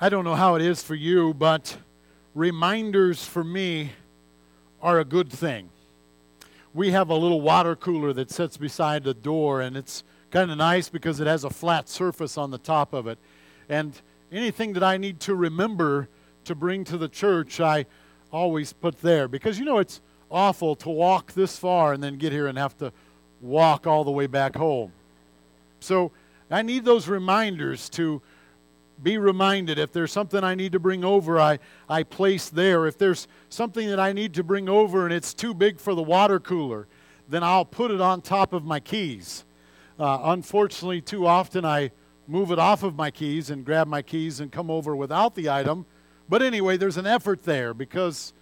I don't know how it is for you, but reminders for me are a good thing. We have a little water cooler that sits beside the door, and it's kind of nice because it has a flat surface on the top of it. And anything that I need to remember to bring to the church, I always put there. Because you know, it's awful to walk this far and then get here and have to walk all the way back home. So I need those reminders to be reminded. If there's something I need to bring over, I, I place there. If there's something that I need to bring over and it's too big for the water cooler, then I'll put it on top of my keys. Uh, unfortunately, too often I move it off of my keys and grab my keys and come over without the item. But anyway, there's an effort there because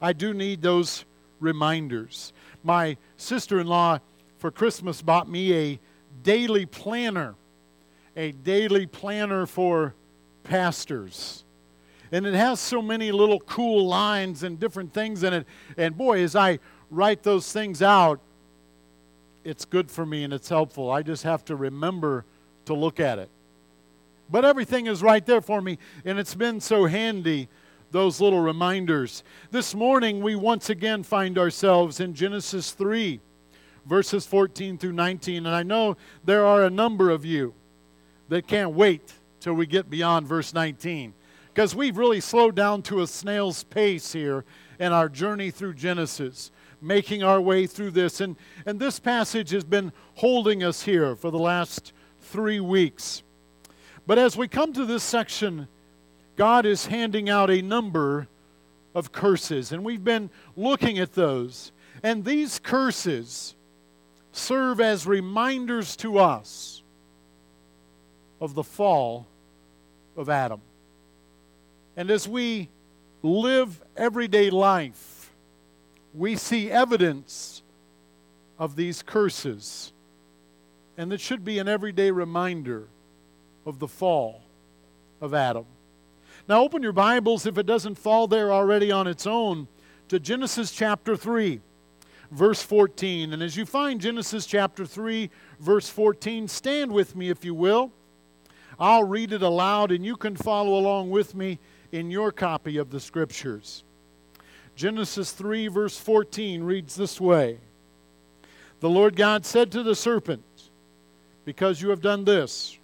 I do need those reminders. My sister in law for Christmas bought me a daily planner, a daily planner for pastors. And it has so many little cool lines and different things in it. And boy, as I write those things out, it's good for me and it's helpful. I just have to remember to look at it. But everything is right there for me, and it's been so handy, those little reminders. This morning, we once again find ourselves in Genesis 3, verses 14 through 19. And I know there are a number of you that can't wait till we get beyond verse 19. Because we've really slowed down to a snail's pace here in our journey through Genesis, making our way through this. And, and this passage has been holding us here for the last three weeks. But as we come to this section, God is handing out a number of curses, and we've been looking at those. And these curses serve as reminders to us of the fall of Adam. And as we live everyday life, we see evidence of these curses. And it should be an everyday reminder of the fall of Adam. Now, open your Bibles, if it doesn't fall there already on its own, to Genesis chapter 3, verse 14. And as you find Genesis chapter 3, verse 14, stand with me, if you will. I'll read it aloud, and you can follow along with me in your copy of the Scriptures. Genesis 3, verse 14 reads this way The Lord God said to the serpent, Because you have done this,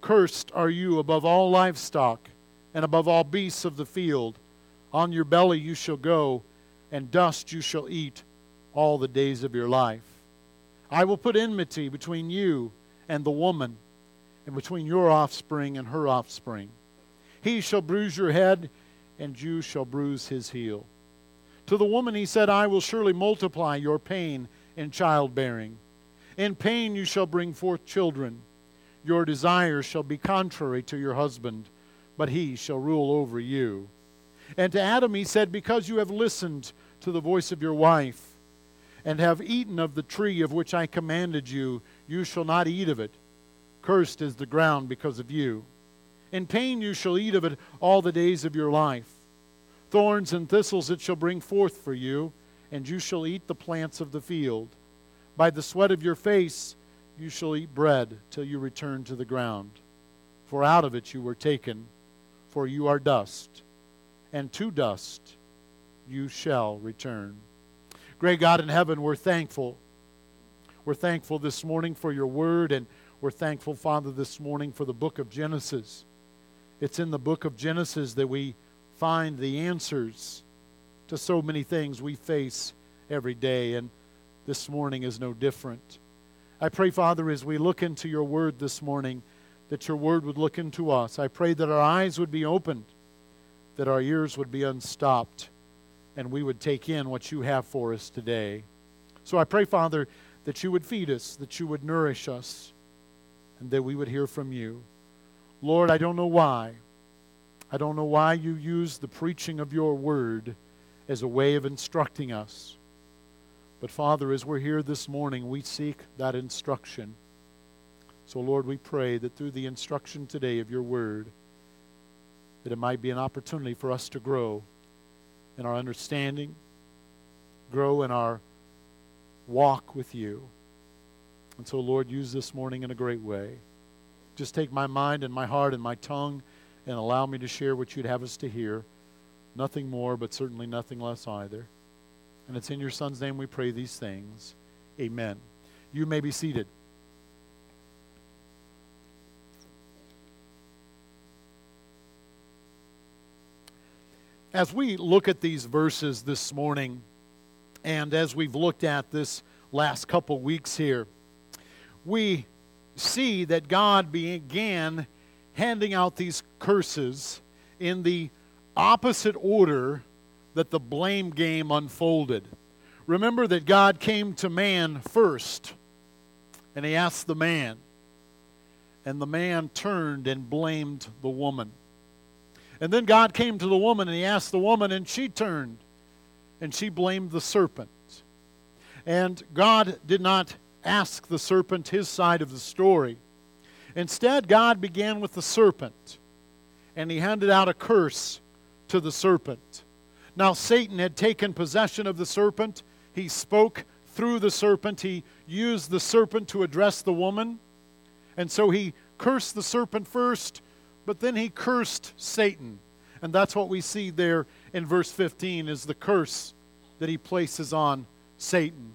cursed are you above all livestock and above all beasts of the field. On your belly you shall go, and dust you shall eat all the days of your life. I will put enmity between you and the woman and between your offspring and her offspring. He shall bruise your head, and you shall bruise his heel. To the woman he said, I will surely multiply your pain in childbearing. In pain you shall bring forth children. Your desires shall be contrary to your husband, but he shall rule over you. And to Adam he said, Because you have listened to the voice of your wife, and have eaten of the tree of which I commanded you, you shall not eat of it. Cursed is the ground because of you. In pain you shall eat of it all the days of your life. Thorns and thistles it shall bring forth for you, and you shall eat the plants of the field. By the sweat of your face you shall eat bread till you return to the ground. For out of it you were taken, for you are dust, and to dust you shall return. Great God in heaven, we're thankful. We're thankful this morning for your word and we're thankful, Father, this morning for the book of Genesis. It's in the book of Genesis that we find the answers to so many things we face every day, and this morning is no different. I pray, Father, as we look into your word this morning, that your word would look into us. I pray that our eyes would be opened, that our ears would be unstopped, and we would take in what you have for us today. So I pray, Father, that you would feed us, that you would nourish us and that we would hear from you. Lord, I don't know why. I don't know why you use the preaching of your word as a way of instructing us. But Father, as we're here this morning, we seek that instruction. So, Lord, we pray that through the instruction today of your word, that it might be an opportunity for us to grow in our understanding, grow in our walk with you. And so, Lord, use this morning in a great way. Just take my mind and my heart and my tongue and allow me to share what you'd have us to hear. Nothing more, but certainly nothing less either. And it's in your Son's name we pray these things. Amen. You may be seated. As we look at these verses this morning, and as we've looked at this last couple weeks here, we see that God began handing out these curses in the opposite order that the blame game unfolded. Remember that God came to man first, and he asked the man, and the man turned and blamed the woman. And then God came to the woman, and he asked the woman, and she turned, and she blamed the serpent. And God did not ask the serpent his side of the story. Instead, God began with the serpent, and he handed out a curse to the serpent. Now, Satan had taken possession of the serpent. He spoke through the serpent. He used the serpent to address the woman. And so he cursed the serpent first, but then he cursed Satan. And that's what we see there in verse 15 is the curse that he places on Satan.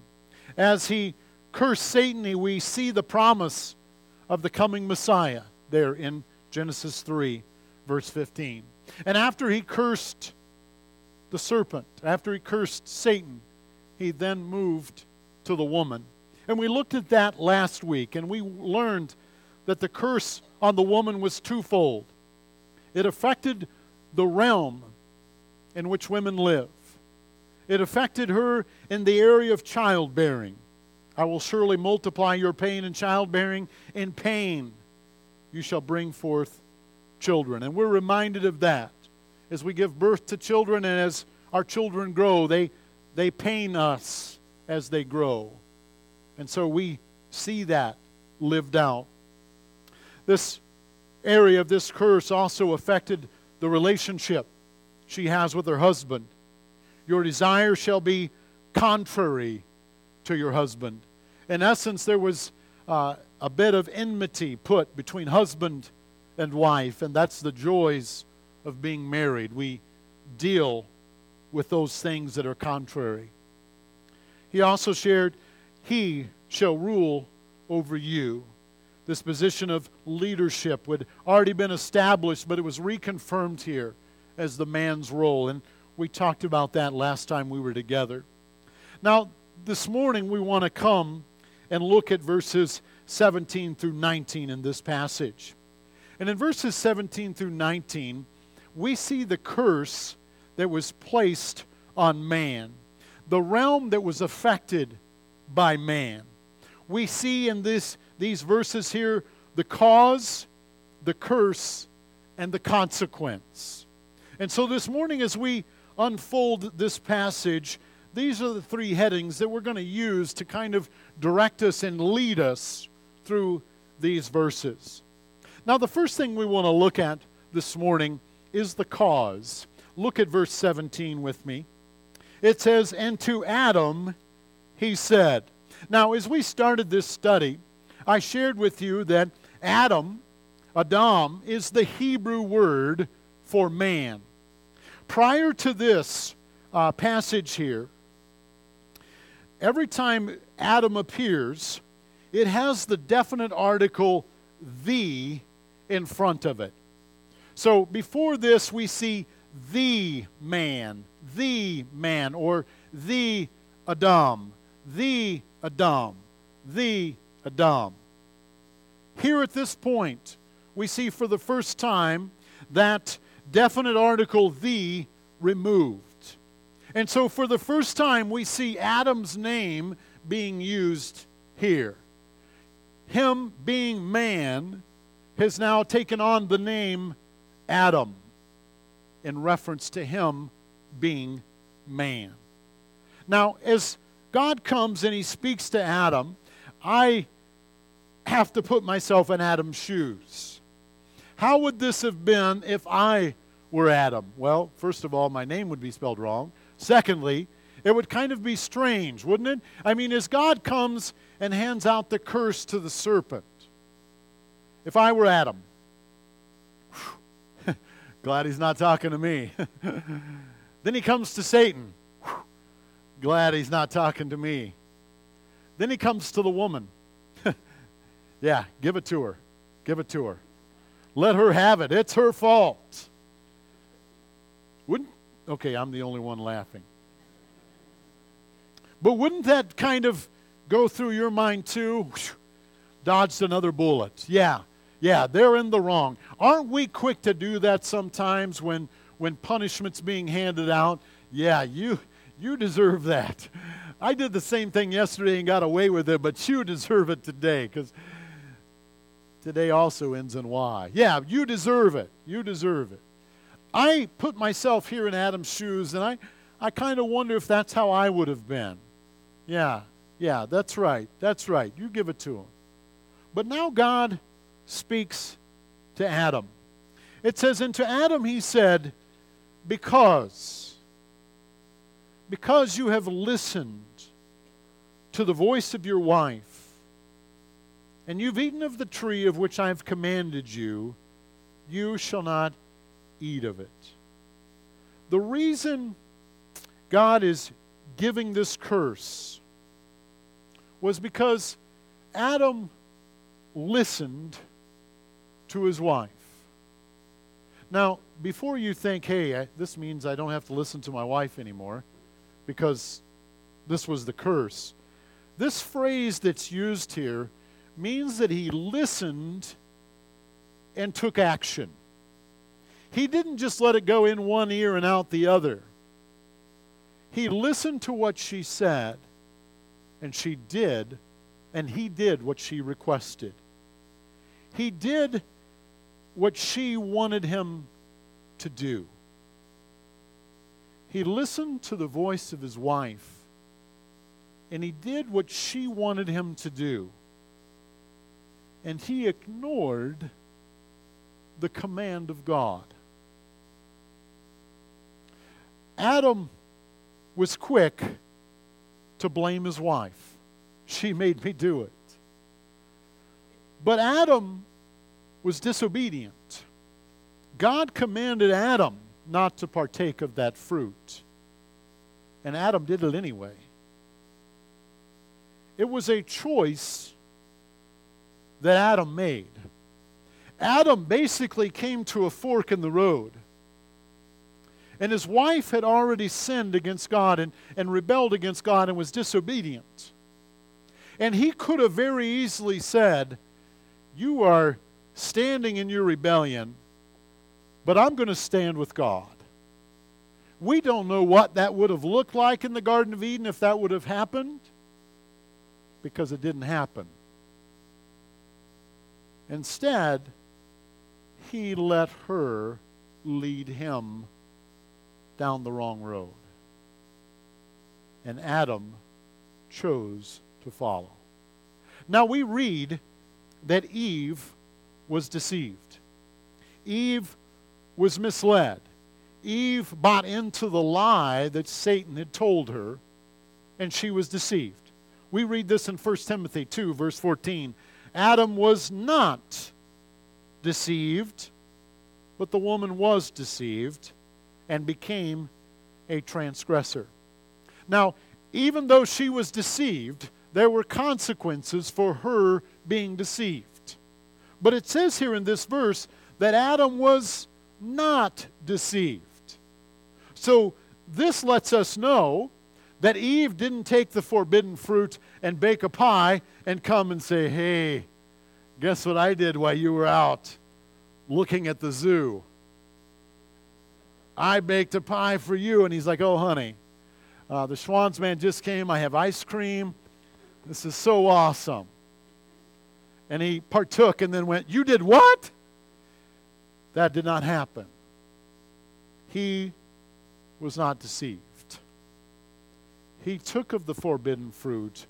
As he cursed Satan, we see the promise of the coming Messiah there in Genesis 3, verse 15. And after he cursed the serpent, after he cursed Satan, he then moved to the woman. And we looked at that last week, and we learned that the curse on the woman was twofold. It affected the realm in which women live, it affected her in the area of childbearing. I will surely multiply your pain in childbearing. In pain you shall bring forth children. And we're reminded of that as we give birth to children and as our children grow. They, they pain us as they grow. And so we see that lived out. This area of this curse also affected the relationship she has with her husband. Your desire shall be contrary to your husband. In essence, there was uh, a bit of enmity put between husband and wife, and that's the joys of being married. We deal with those things that are contrary. He also shared, He shall rule over you. This position of leadership would already been established, but it was reconfirmed here as the man's role. And we talked about that last time we were together. Now, this morning we want to come and look at verses 17 through 19 in this passage. And in verses 17 through 19, we see the curse that was placed on man, the realm that was affected by man. We see in this, these verses here the cause, the curse, and the consequence. And so this morning, as we unfold this passage, these are the three headings that we're going to use to kind of direct us and lead us through these verses. Now, the first thing we want to look at this morning is the cause. Look at verse 17 with me. It says, And to Adam he said. Now, as we started this study, I shared with you that Adam, Adam, is the Hebrew word for man. Prior to this uh, passage here, every time Adam appears, it has the definite article the in front of it. So before this, we see the man, the man, or the Adam, the Adam, the Adam. Here at this point, we see for the first time that definite article the removed. And so for the first time, we see Adam's name being used here. Him being man has now taken on the name Adam in reference to him being man. Now, as God comes and he speaks to Adam, I have to put myself in Adam's shoes. How would this have been if I were Adam? Well, first of all, my name would be spelled wrong. Secondly, it would kind of be strange, wouldn't it? I mean, as God comes and hands out the curse to the serpent, if I were Adam, Glad he's not talking to me. then he comes to Satan. Whew. Glad he's not talking to me. Then he comes to the woman. yeah, give it to her. Give it to her. Let her have it. It's her fault. Okay, I'm the only one laughing. But wouldn't that kind of go through your mind too? Dodged another bullet. Yeah, yeah, they're in the wrong. Aren't we quick to do that sometimes when when punishment's being handed out? Yeah, you you deserve that. I did the same thing yesterday and got away with it, but you deserve it today because today also ends in Y. Yeah, you deserve it. You deserve it. I put myself here in Adam's shoes, and I, I kind of wonder if that's how I would have been. Yeah, yeah, that's right. That's right. You give it to him. But now God speaks to Adam. It says, And to Adam he said, Because, because you have listened to the voice of your wife, and you've eaten of the tree of which I have commanded you, you shall not eat of it. The reason God is giving this curse was because Adam listened to his wife. Now, before you think, hey, this means I don't have to listen to my wife anymore because this was the curse, this phrase that's used here means that he listened and took action. He didn't just let it go in one ear and out the other. He listened to what she said, and she did, and he did what she requested. He did what she wanted him to do. He listened to the voice of his wife, and he did what she wanted him to do. And he ignored the command of God. Adam was quick to blame his wife. She made me do it. But Adam was disobedient. God commanded Adam not to partake of that fruit. And Adam did it anyway. It was a choice that Adam made. Adam basically came to a fork in the road. And his wife had already sinned against God and, and rebelled against God and was disobedient. And he could have very easily said, You are standing in your rebellion, but I'm going to stand with God. We don't know what that would have looked like in the Garden of Eden if that would have happened, because it didn't happen. Instead, he let her lead him down the wrong road. And Adam chose to follow. Now we read that Eve was deceived. Eve was misled. Eve bought into the lie that Satan had told her, and she was deceived. We read this in 1 Timothy 2, verse 14. Adam was not deceived, but the woman was deceived and became a transgressor. Now, even though she was deceived, there were consequences for her being deceived. But it says here in this verse that Adam was not deceived. So this lets us know that Eve didn't take the forbidden fruit and bake a pie and come and say, hey, guess what I did while you were out looking at the zoo? I baked a pie for you. And he's like, oh, honey, uh, the Schwan's man just came. I have ice cream. This is so awesome. And he partook and then went, You did what? That did not happen. He was not deceived. He took of the forbidden fruit,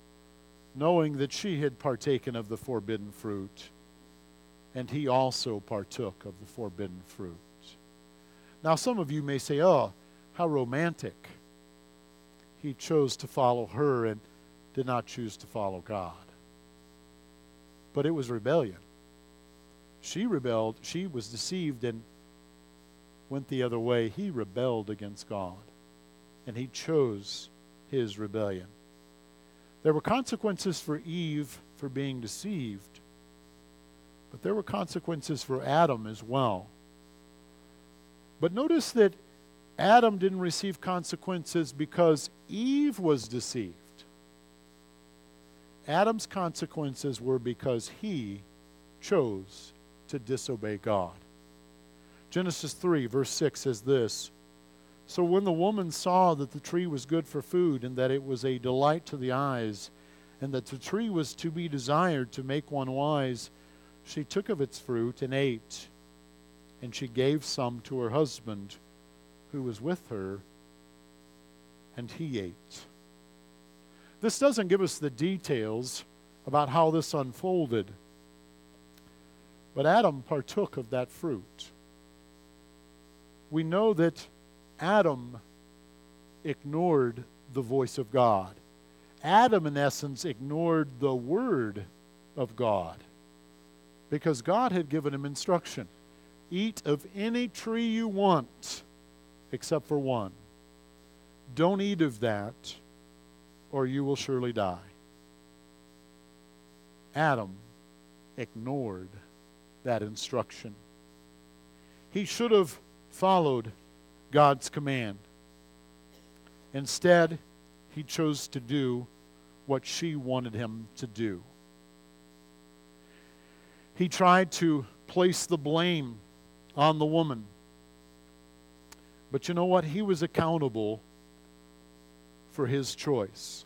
knowing that she had partaken of the forbidden fruit, and he also partook of the forbidden fruit. Now, some of you may say, Oh, how romantic. He chose to follow her and did not choose to follow God. But it was rebellion. She rebelled, she was deceived, and went the other way, he rebelled against God. And he chose his rebellion. There were consequences for Eve for being deceived, but there were consequences for Adam as well. But notice that Adam didn't receive consequences because Eve was deceived. Adam's consequences were because he chose to disobey God. Genesis 3, verse 6 says this So when the woman saw that the tree was good for food, and that it was a delight to the eyes, and that the tree was to be desired to make one wise, she took of its fruit and ate. And she gave some to her husband who was with her, and he ate. This doesn't give us the details about how this unfolded, but Adam partook of that fruit. We know that Adam ignored the voice of God. Adam, in essence, ignored the word of God because God had given him instruction eat of any tree you want except for one. Don't eat of that, or you will surely die. Adam ignored that instruction. He should have followed God's command. Instead, he chose to do what she wanted him to do. He tried to place the blame on the woman but you know what? He was accountable for his choice.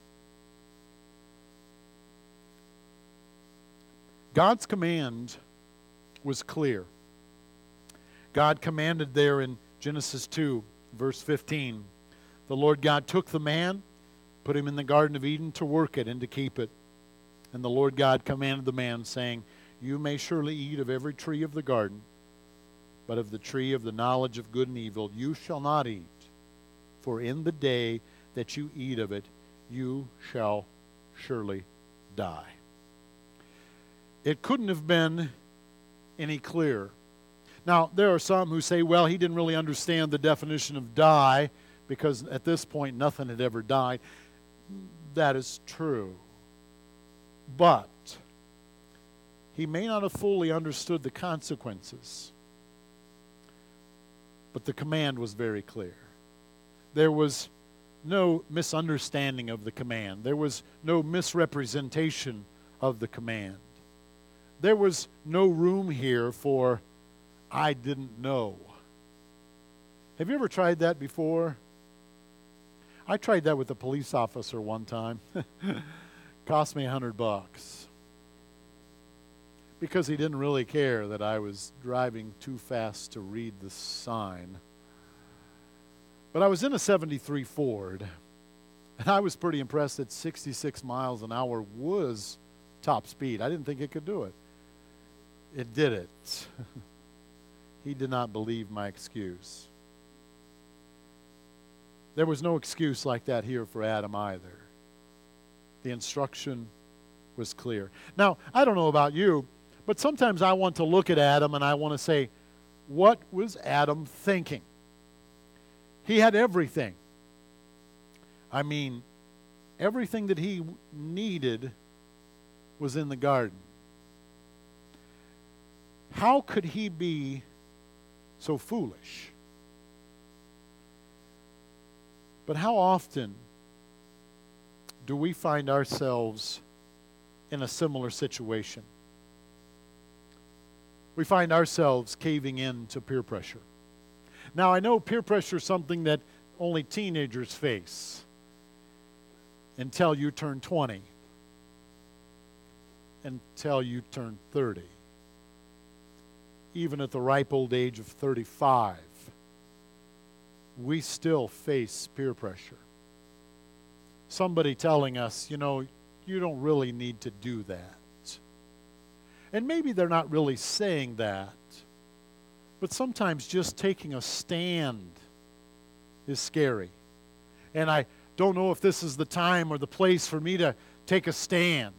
God's command was clear. God commanded there in Genesis 2, verse 15 the Lord God took the man, put him in the Garden of Eden to work it and to keep it. And the Lord God commanded the man, saying, You may surely eat of every tree of the garden but of the tree of the knowledge of good and evil you shall not eat. For in the day that you eat of it, you shall surely die. It couldn't have been any clearer. Now, there are some who say, well, he didn't really understand the definition of die because at this point nothing had ever died. That is true. But he may not have fully understood the consequences. But the command was very clear. There was no misunderstanding of the command, there was no misrepresentation of the command. There was no room here for, I didn't know. Have you ever tried that before? I tried that with a police officer one time. Cost me a hundred bucks because he didn't really care that I was driving too fast to read the sign. But I was in a 73 Ford, and I was pretty impressed that 66 miles an hour was top speed. I didn't think it could do it. It did it. he did not believe my excuse. There was no excuse like that here for Adam either. The instruction was clear. Now, I don't know about you, but sometimes I want to look at Adam and I want to say, what was Adam thinking? He had everything. I mean, everything that he needed was in the garden. How could he be so foolish? But how often do we find ourselves in a similar situation? We find ourselves caving in to peer pressure. Now, I know peer pressure is something that only teenagers face until you turn 20, until you turn 30. Even at the ripe old age of 35, we still face peer pressure. Somebody telling us, you know, you don't really need to do that. And maybe they're not really saying that, but sometimes just taking a stand is scary. And I don't know if this is the time or the place for me to take a stand.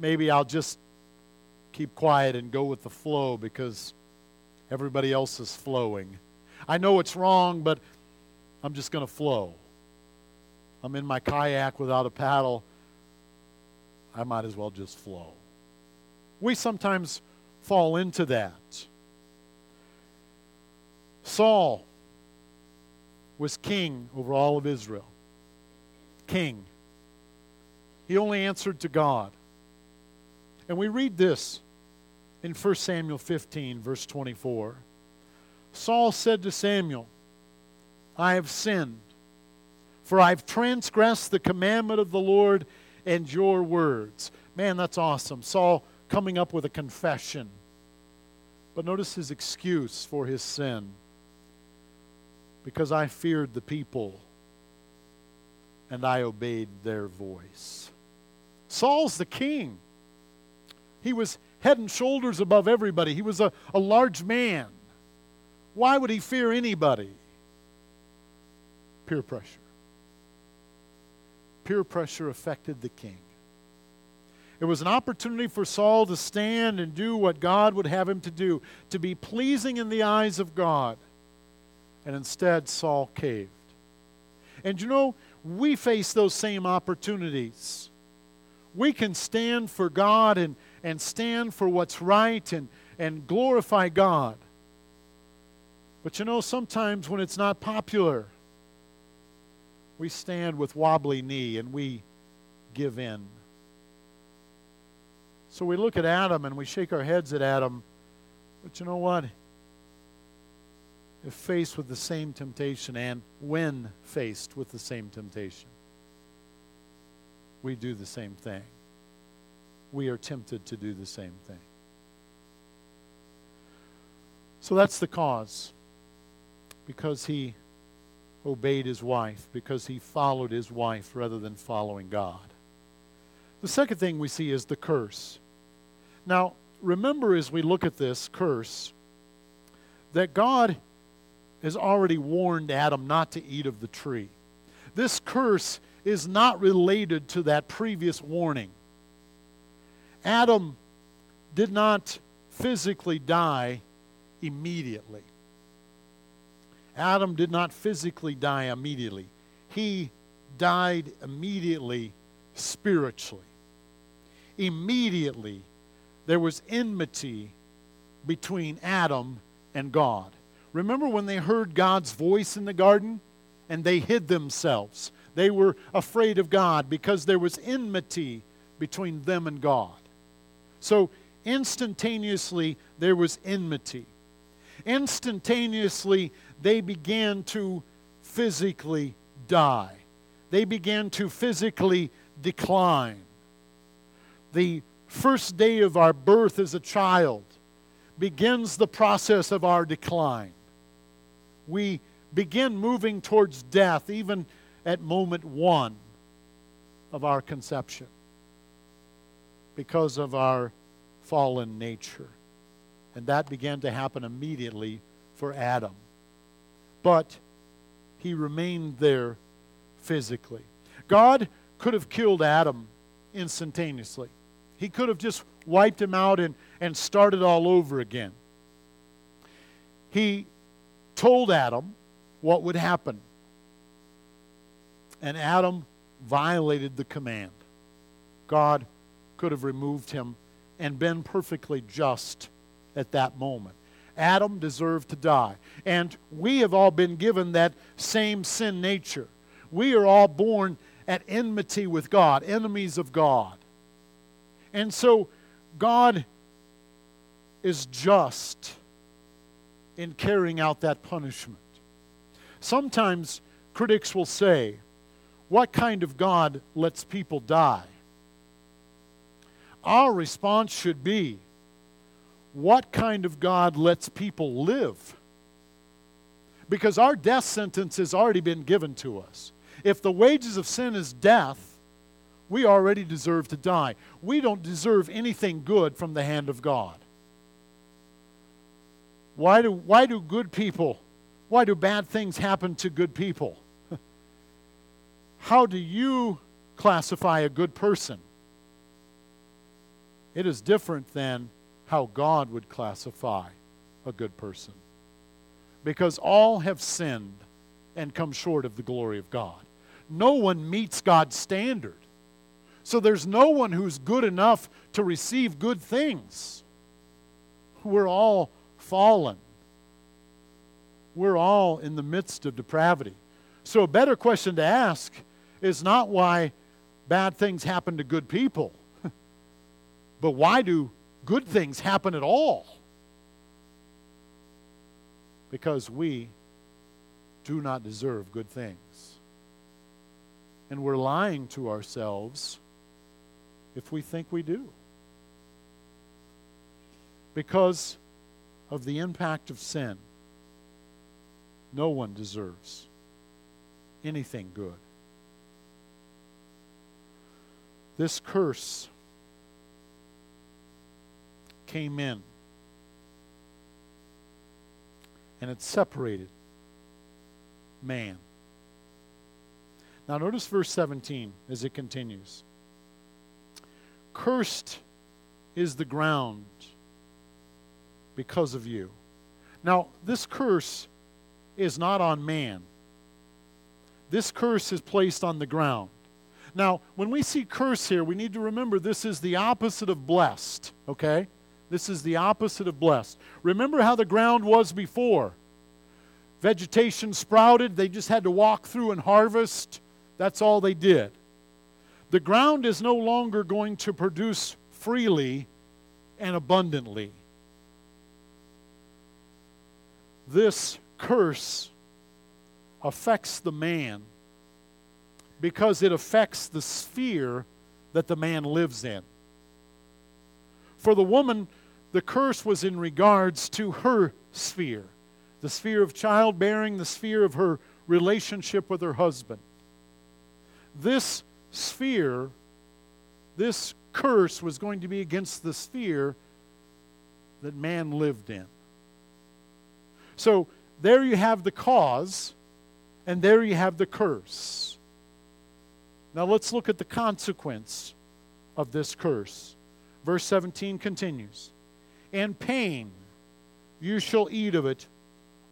Maybe I'll just keep quiet and go with the flow because everybody else is flowing. I know it's wrong, but I'm just going to flow. I'm in my kayak without a paddle. I might as well just flow. We sometimes fall into that. Saul was king over all of Israel. King. He only answered to God. And we read this in 1 Samuel 15, verse 24. Saul said to Samuel, I have sinned, for I've transgressed the commandment of the Lord and your words. Man, that's awesome. Saul coming up with a confession. But notice his excuse for his sin. Because I feared the people and I obeyed their voice. Saul's the king. He was head and shoulders above everybody, he was a, a large man. Why would he fear anybody? Peer pressure. Peer pressure affected the king. It was an opportunity for Saul to stand and do what God would have him to do, to be pleasing in the eyes of God. And instead, Saul caved. And you know, we face those same opportunities. We can stand for God and, and stand for what's right and, and glorify God. But you know, sometimes when it's not popular, we stand with wobbly knee and we give in. So we look at Adam and we shake our heads at Adam. But you know what? If faced with the same temptation and when faced with the same temptation, we do the same thing. We are tempted to do the same thing. So that's the cause because he obeyed his wife, because he followed his wife rather than following God. The second thing we see is the curse. Now, remember as we look at this curse that God has already warned Adam not to eat of the tree. This curse is not related to that previous warning. Adam did not physically die immediately. Adam did not physically die immediately, he died immediately spiritually. Immediately, there was enmity between Adam and God. Remember when they heard God's voice in the garden and they hid themselves? They were afraid of God because there was enmity between them and God. So, instantaneously, there was enmity. Instantaneously, they began to physically die. They began to physically decline. The first day of our birth as a child begins the process of our decline. We begin moving towards death even at moment one of our conception because of our fallen nature. And that began to happen immediately for Adam but he remained there physically. God could have killed Adam instantaneously. He could have just wiped him out and, and started all over again. He told Adam what would happen. And Adam violated the command. God could have removed him and been perfectly just at that moment. Adam deserved to die. And we have all been given that same sin nature. We are all born at enmity with God, enemies of God. And so God is just in carrying out that punishment. Sometimes critics will say, What kind of God lets people die? Our response should be, what kind of God lets people live? Because our death sentence has already been given to us. If the wages of sin is death, we already deserve to die. We don't deserve anything good from the hand of God. Why do, why do good people, why do bad things happen to good people? How do you classify a good person? It is different than how God would classify a good person. because all have sinned and come short of the glory of God. No one meets God's standard. So there's no one who's good enough to receive good things. We're all fallen. We're all in the midst of depravity. So a better question to ask is not why bad things happen to good people, but why do good things happen at all? Because we do not deserve good things. And we're lying to ourselves if we think we do. Because of the impact of sin, no one deserves anything good. This curse came in and it separated man. Now, notice verse 17 as it continues. Cursed is the ground because of you. Now, this curse is not on man, this curse is placed on the ground. Now, when we see curse here, we need to remember this is the opposite of blessed, okay? This is the opposite of blessed. Remember how the ground was before. Vegetation sprouted, they just had to walk through and harvest. That's all they did. The ground is no longer going to produce freely and abundantly. This curse affects the man because it affects the sphere that the man lives in. For the woman, the curse was in regards to her sphere the sphere of childbearing, the sphere of her relationship with her husband. This sphere, this curse was going to be against the sphere that man lived in. So there you have the cause, and there you have the curse. Now let's look at the consequence of this curse. Verse 17 continues And pain, you shall eat of it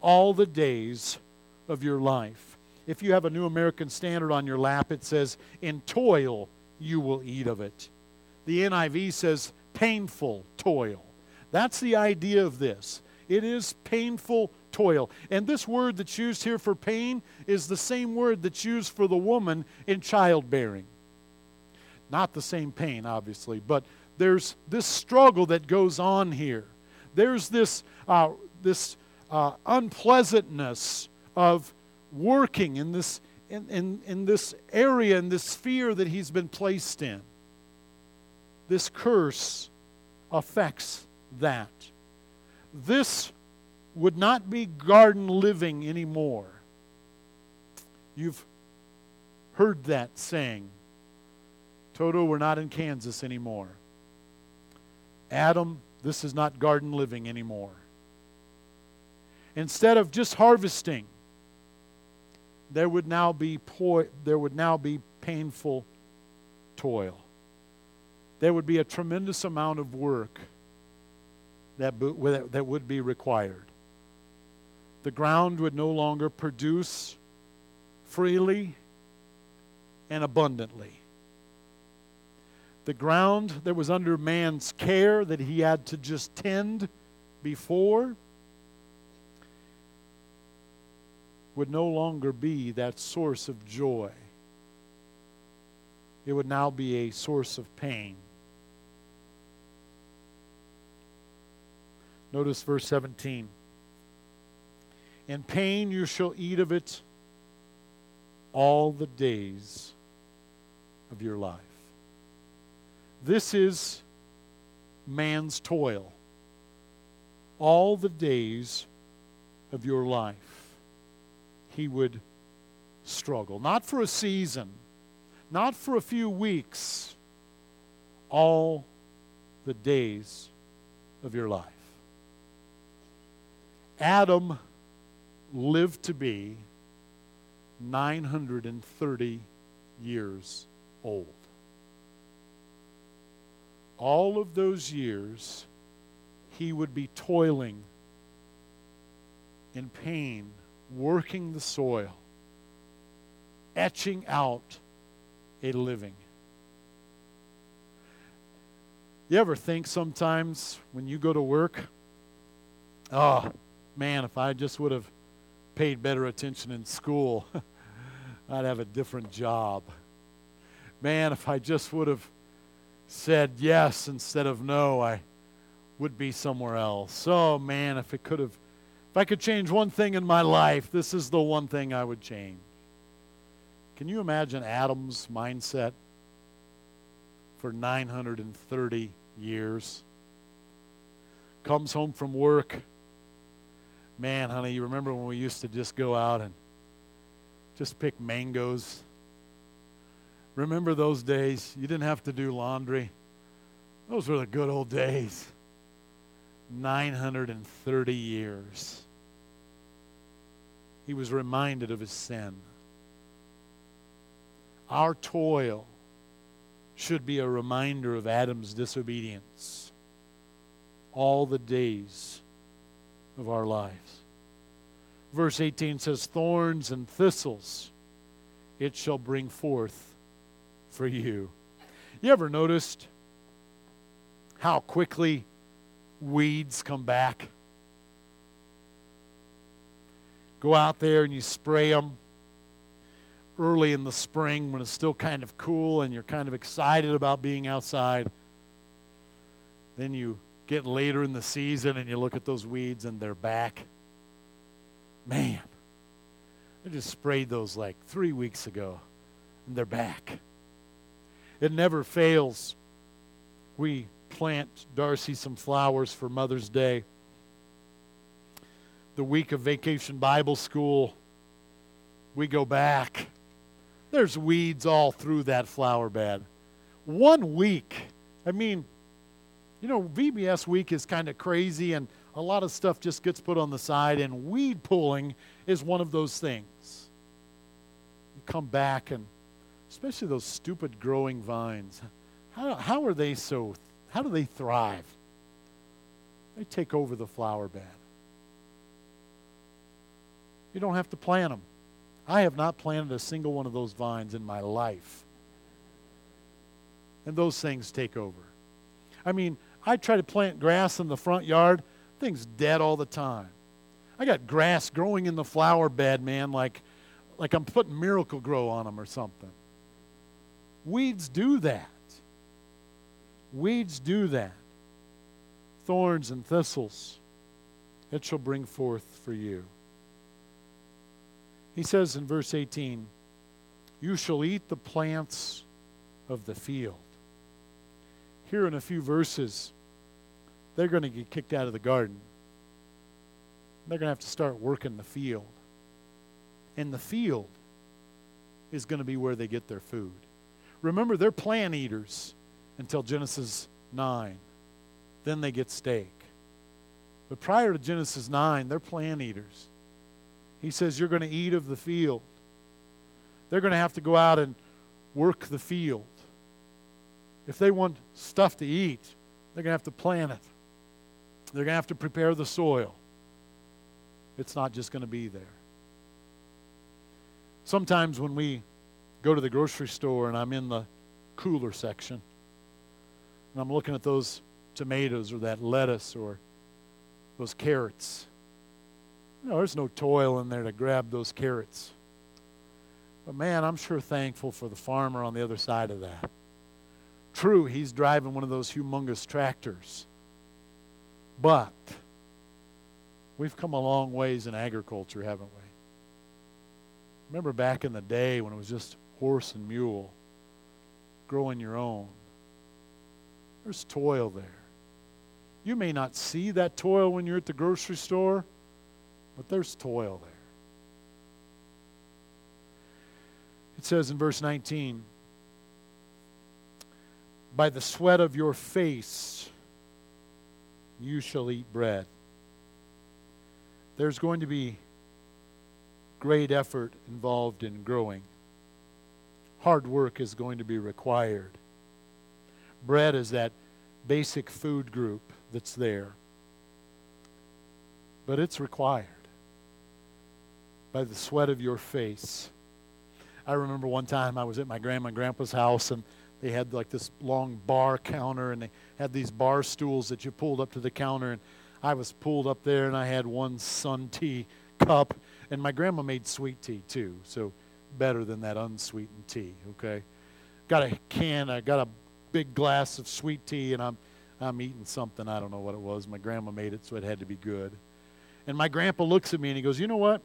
all the days of your life. If you have a New American Standard on your lap, it says, In toil you will eat of it. The NIV says, Painful toil. That's the idea of this. It is painful toil. And this word that's used here for pain is the same word that's used for the woman in childbearing. Not the same pain, obviously, but there's this struggle that goes on here. There's this, uh, this uh, unpleasantness of working in this, in, in, in this area, in this sphere that he's been placed in. This curse affects that. This would not be garden living anymore. You've heard that saying. Toto, we're not in Kansas anymore. Adam, this is not garden living anymore. Instead of just harvesting, there would now be po- there would now be painful toil. There would be a tremendous amount of work that, that would be required. The ground would no longer produce freely and abundantly. The ground that was under man's care, that he had to just tend before, would no longer be that source of joy. It would now be a source of pain. Notice verse 17. In pain you shall eat of it all the days of your life. This is man's toil. All the days of your life, he would struggle. Not for a season, not for a few weeks, all the days of your life. Adam lived to be 930 years old. All of those years, he would be toiling in pain, working the soil, etching out a living. You ever think sometimes when you go to work, oh, man, if I just would have paid better attention in school, I'd have a different job. Man, if I just would have said yes instead of no, I would be somewhere else. Oh, man, if it could have, if I could change one thing in my life, this is the one thing I would change. Can you imagine Adam's mindset? for 930 years. Comes home from work. Man, honey, you remember when we used to just go out and just pick mangoes? Remember those days? You didn't have to do laundry. Those were the good old days. 930 years. He was reminded of his sin. Our toil should be a reminder of Adam's disobedience all the days of our lives. Verse 18 says, Thorns and thistles it shall bring forth for you. You ever noticed how quickly weeds come back? Go out there and you spray them early in the spring when it's still kind of cool and you're kind of excited about being outside. Then you get later in the season and you look at those weeds and they're back. Man, I just sprayed those like three weeks ago and they're back. It never fails. We plant Darcy some flowers for Mother's Day. The week of vacation Bible school, we go back there's weeds all through that flower bed. One week. I mean, you know, VBS week is kind of crazy and a lot of stuff just gets put on the side, and weed pulling is one of those things. You come back, and especially those stupid growing vines, how, how are they so, how do they thrive? They take over the flower bed. You don't have to plant them. I have not planted a single one of those vines in my life. And those things take over. I mean, I try to plant grass in the front yard, things dead all the time. I got grass growing in the flower bed, man, like, like I'm putting Miracle-Gro on them or something. Weeds do that. Weeds do that. Thorns and thistles, it shall bring forth for you. He says in verse 18, You shall eat the plants of the field. Here in a few verses, they're going to get kicked out of the garden. They're going to have to start working the field. And the field is going to be where they get their food. Remember, they're plant eaters until Genesis 9. Then they get steak. But prior to Genesis 9, they're plant eaters. He says, You're going to eat of the field. They're going to have to go out and work the field. If they want stuff to eat, they're going to have to plant it. They're going to have to prepare the soil. It's not just going to be there. Sometimes when we go to the grocery store and I'm in the cooler section and I'm looking at those tomatoes or that lettuce or those carrots, know, there's no toil in there to grab those carrots. But man, I'm sure thankful for the farmer on the other side of that. True, he's driving one of those humongous tractors. But we've come a long ways in agriculture, haven't we? Remember back in the day when it was just horse and mule, growing your own. There's toil there. You may not see that toil when you're at the grocery store, but there's toil there. It says in verse 19, By the sweat of your face you shall eat bread. There's going to be great effort involved in growing. Hard work is going to be required. Bread is that basic food group that's there, but it's required. by the sweat of your face. I remember one time I was at my grandma and grandpa's house, and they had like this long bar counter, and they had these bar stools that you pulled up to the counter. And I was pulled up there, and I had one sun tea cup, and my grandma made sweet tea too, so better than that unsweetened tea. Okay, got a can, I got a big glass of sweet tea, and I'm I'm eating something. I don't know what it was. My grandma made it, so it had to be good. And my grandpa looks at me and he goes, You know what?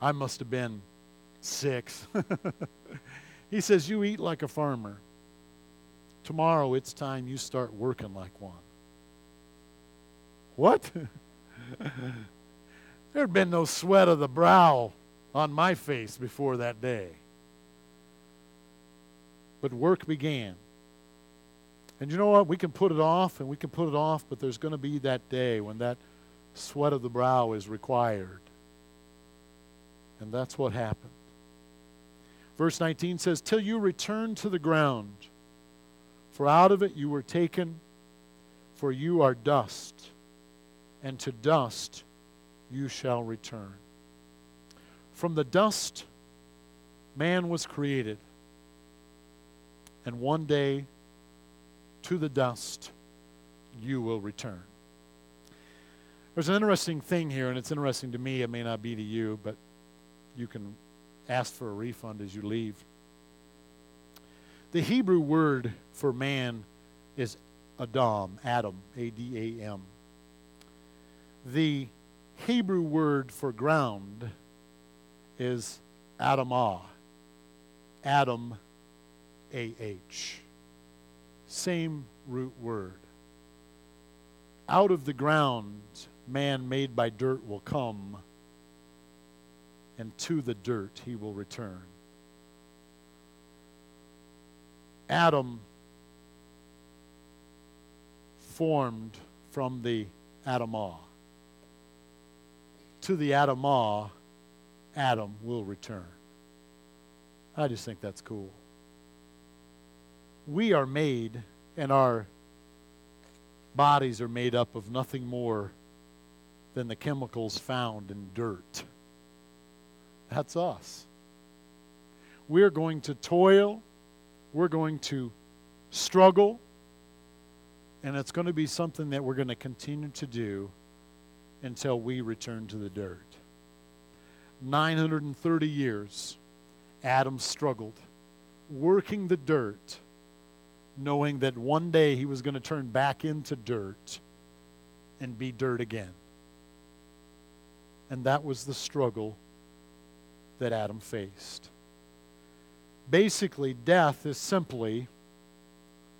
I must have been six. he says, You eat like a farmer. Tomorrow it's time you start working like one. What? there had been no sweat of the brow on my face before that day. But work began. And you know what? We can put it off and we can put it off, but there's going to be that day when that sweat of the brow is required. And that's what happened. Verse 19 says, Till you return to the ground, for out of it you were taken, for you are dust, and to dust you shall return. From the dust, man was created, and one day to the dust you will return. There's an interesting thing here, and it's interesting to me. It may not be to you, but you can ask for a refund as you leave. The Hebrew word for man is Adam, Adam, A D A M. The Hebrew word for ground is Adamah, Adam, A H. Same root word. Out of the ground, man made by dirt will come, and to the dirt he will return. Adam formed from the Adamah. To the Adamah, Adam will return. I just think that's cool. We are made, and our bodies are made up of nothing more than the chemicals found in dirt. That's us. We're going to toil, we're going to struggle, and it's going to be something that we're going to continue to do until we return to the dirt. 930 years, Adam struggled, working the dirt, knowing that one day he was going to turn back into dirt and be dirt again. And that was the struggle that Adam faced. Basically, death is simply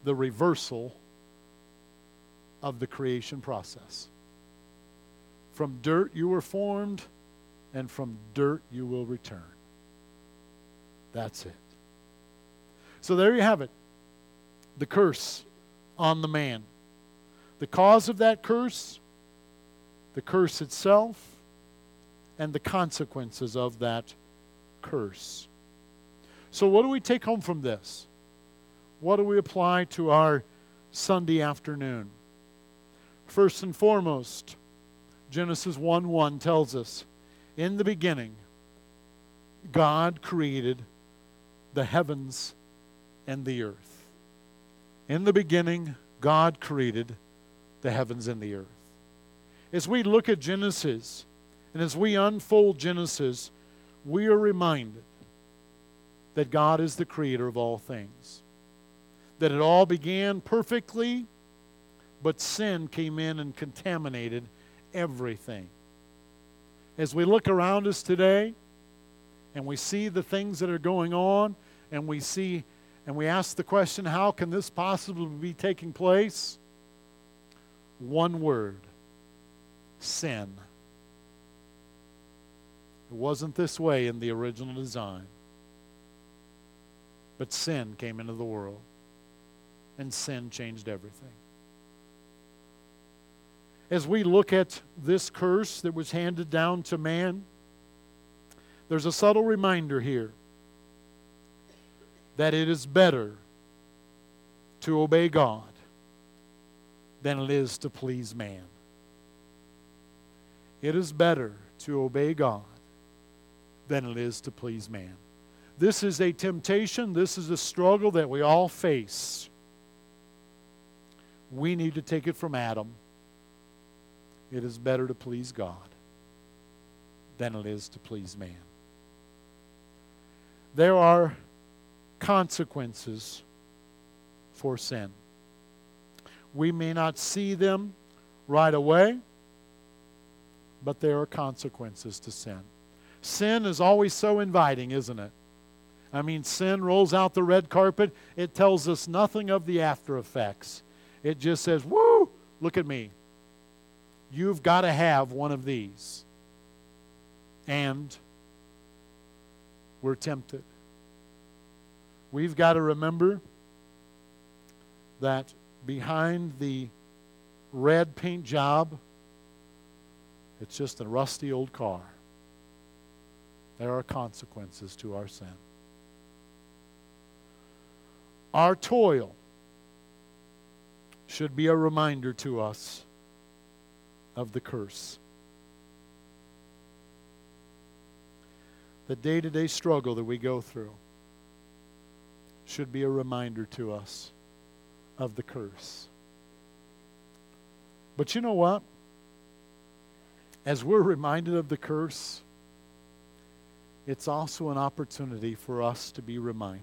the reversal of the creation process. From dirt you were formed, and from dirt you will return. That's it. So there you have it the curse on the man. The cause of that curse, the curse itself, and the consequences of that curse. So, what do we take home from this? What do we apply to our Sunday afternoon? First and foremost, Genesis 1 1 tells us In the beginning, God created the heavens and the earth. In the beginning, God created the heavens and the earth. As we look at Genesis, and as we unfold Genesis, we are reminded that God is the creator of all things. That it all began perfectly, but sin came in and contaminated everything. As we look around us today and we see the things that are going on, and we see and we ask the question, how can this possibly be taking place? One word sin. It wasn't this way in the original design. But sin came into the world, and sin changed everything. As we look at this curse that was handed down to man, there's a subtle reminder here that it is better to obey God than it is to please man. It is better to obey God than it is to please man. This is a temptation, this is a struggle that we all face. We need to take it from Adam. It is better to please God than it is to please man. There are consequences for sin. We may not see them right away, but there are consequences to sin. Sin is always so inviting, isn't it? I mean, sin rolls out the red carpet. It tells us nothing of the after effects. It just says, Woo, look at me. You've got to have one of these. And we're tempted. We've got to remember that behind the red paint job, it's just a rusty old car. There are consequences to our sin. Our toil should be a reminder to us of the curse. The day to day struggle that we go through should be a reminder to us of the curse. But you know what? As we're reminded of the curse, it's also an opportunity for us to be reminded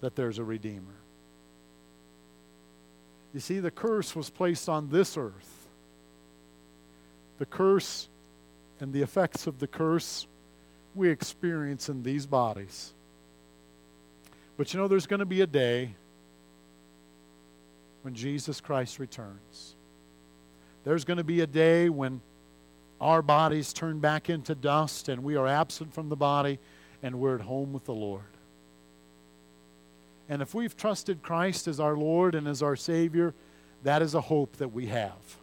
that there's a Redeemer. You see, the curse was placed on this earth. The curse and the effects of the curse we experience in these bodies. But you know, there's going to be a day when Jesus Christ returns. There's going to be a day when our bodies turn back into dust and we are absent from the body and we're at home with the Lord. And if we've trusted Christ as our Lord and as our Savior, that is a hope that we have.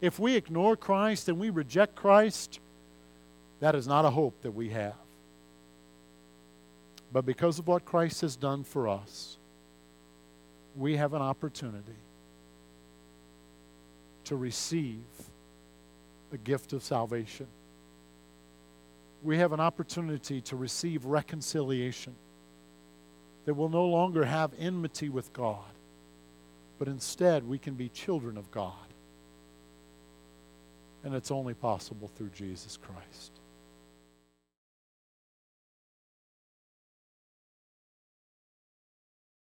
If we ignore Christ and we reject Christ, that is not a hope that we have. But because of what Christ has done for us, we have an opportunity to receive the gift of salvation. We have an opportunity to receive reconciliation that will no longer have enmity with God, but instead we can be children of God. And it's only possible through Jesus Christ.